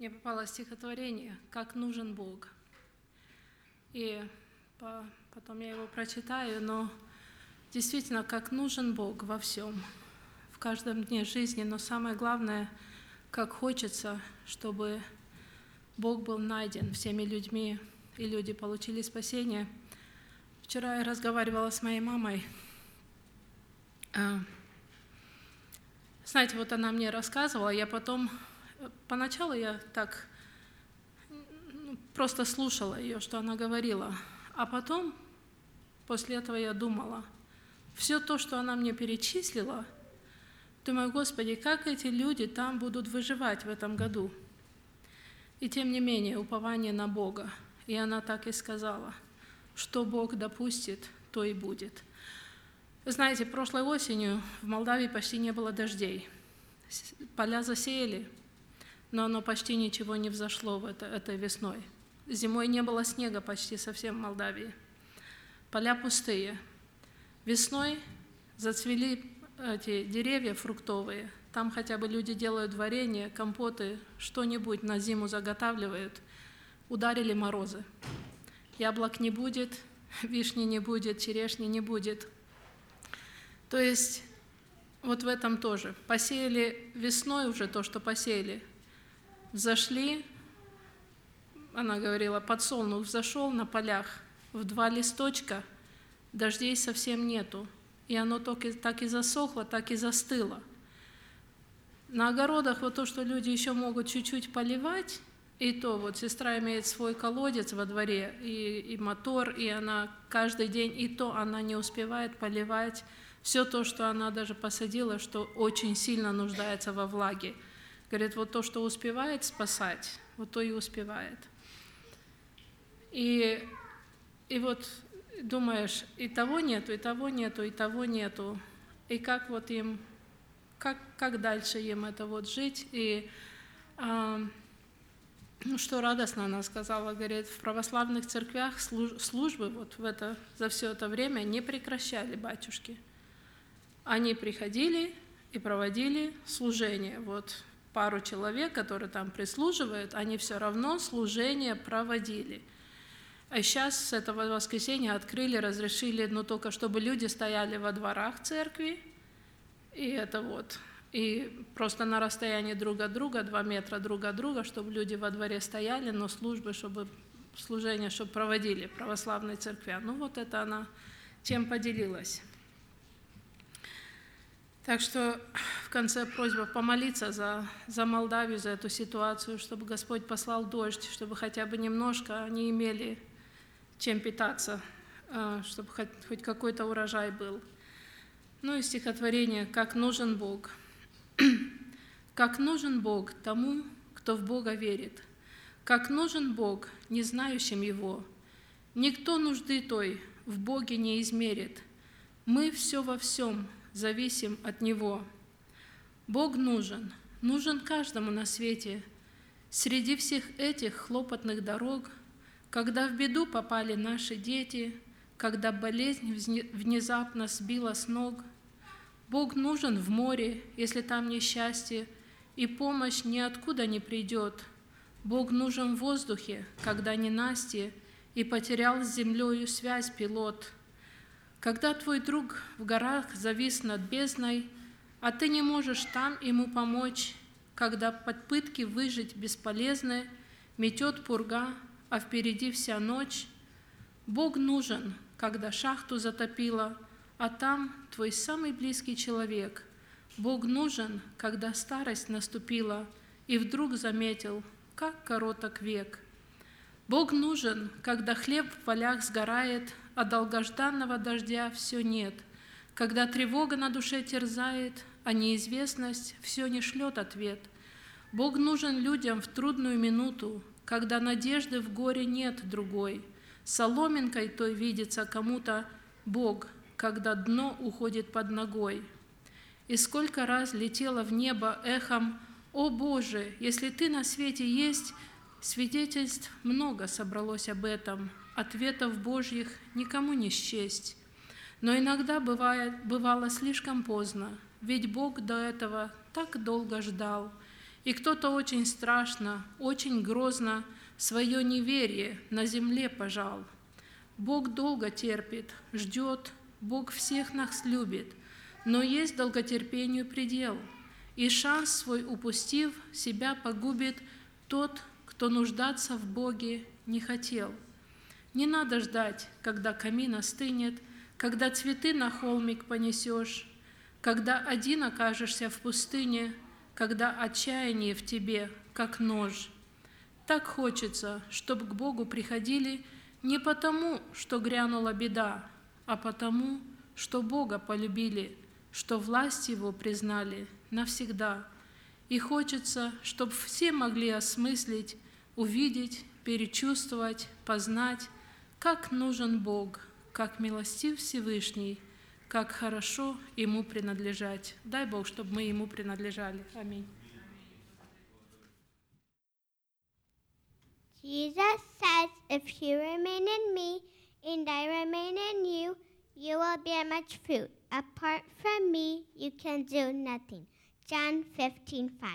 мне попало стихотворение «Как нужен Бог». И по, потом я его прочитаю, но действительно, как нужен Бог во всем, в каждом дне жизни, но самое главное, как хочется, чтобы Бог был найден всеми людьми, и люди получили спасение. Вчера я разговаривала с моей мамой. А, знаете, вот она мне рассказывала, я потом, поначалу я так ну, просто слушала ее, что она говорила, а потом, после этого я думала, все то, что она мне перечислила, думаю, Господи, как эти люди там будут выживать в этом году? И тем не менее, упование на Бога. И она так и сказала, что Бог допустит, то и будет. Знаете, прошлой осенью в Молдавии почти не было дождей. Поля засеяли, но оно почти ничего не взошло в это, этой весной. Зимой не было снега почти совсем в Молдавии. Поля пустые. Весной зацвели эти деревья фруктовые. Там хотя бы люди делают варенье, компоты, что-нибудь на зиму заготавливают. Ударили морозы. Яблок не будет, вишни не будет, черешни не будет. То есть вот в этом тоже. Посеяли весной уже то, что посеяли. Взошли, она говорила, подсолнух взошел на полях в два листочка, дождей совсем нету. И оно и, так и засохло, так и застыло. На огородах вот то, что люди еще могут чуть-чуть поливать, и то вот сестра имеет свой колодец во дворе, и, и мотор, и она каждый день, и то она не успевает поливать все то, что она даже посадила, что очень сильно нуждается во влаге. Говорит, вот то, что успевает спасать, вот то и успевает. И, и вот думаешь, и того нету, и того нету, и того нету. И как вот им, как, как дальше им это вот жить? И а, ну, что радостно она сказала, говорит, в православных церквях службы вот в это, за все это время не прекращали батюшки. Они приходили и проводили служение. Вот пару человек, которые там прислуживают, они все равно служение проводили – а сейчас с этого воскресенья открыли, разрешили, но только чтобы люди стояли во дворах церкви, и это вот, и просто на расстоянии друг от друга, два метра друг от друга, чтобы люди во дворе стояли, но службы, чтобы служение, чтобы проводили православные церкви. Ну вот это она тем поделилась. Так что в конце просьба помолиться за, за Молдавию, за эту ситуацию, чтобы Господь послал дождь, чтобы хотя бы немножко они имели чем питаться, а, чтобы хоть, хоть какой-то урожай был. Ну и стихотворение «Как нужен Бог». «Как нужен Бог тому, кто в Бога верит, как нужен Бог, не знающим Его. Никто нужды той в Боге не измерит. Мы все во всем зависим от Него. Бог нужен, нужен каждому на свете. Среди всех этих хлопотных дорог – когда в беду попали наши дети, когда болезнь внезапно сбила с ног, Бог нужен в море, если там несчастье, и помощь ниоткуда не придет. Бог нужен в воздухе, когда ненастье, и потерял с землею связь пилот. Когда твой друг в горах завис над бездной, а ты не можешь там ему помочь, когда под пытки выжить бесполезны, метет пурга, а впереди вся ночь. Бог нужен, когда шахту затопило, а там твой самый близкий человек. Бог нужен, когда старость наступила, и вдруг заметил, как короток век. Бог нужен, когда хлеб в полях сгорает, а долгожданного дождя все нет, когда тревога на душе терзает, а неизвестность все не шлет ответ. Бог нужен людям в трудную минуту, когда надежды в горе нет другой. Соломинкой той видится кому-то Бог, когда дно уходит под ногой. И сколько раз летело в небо эхом «О Боже, если Ты на свете есть!» Свидетельств много собралось об этом, ответов Божьих никому не счесть. Но иногда бывает, бывало слишком поздно, ведь Бог до этого так долго ждал – И кто-то очень страшно, очень грозно свое неверие на земле пожал. Бог долго терпит, ждет, Бог всех нас любит, но есть долготерпению предел, и шанс свой упустив, себя погубит тот, кто нуждаться в Боге не хотел. Не надо ждать, когда камин остынет, когда цветы на холмик понесешь, когда один окажешься в пустыне, когда отчаяние в тебе, как нож. Так хочется, чтобы к Богу приходили не потому, что грянула беда, а потому, что Бога полюбили, что власть Его признали навсегда. И хочется, чтобы все могли осмыслить, увидеть, перечувствовать, познать, как нужен Бог, как милостив Всевышний, как хорошо Ему принадлежать. Дай Бог, чтобы мы Ему принадлежали. Аминь. Jesus says, If you remain in me and I remain in you, you will bear much fruit. Apart from me, you can do nothing. John 15 5.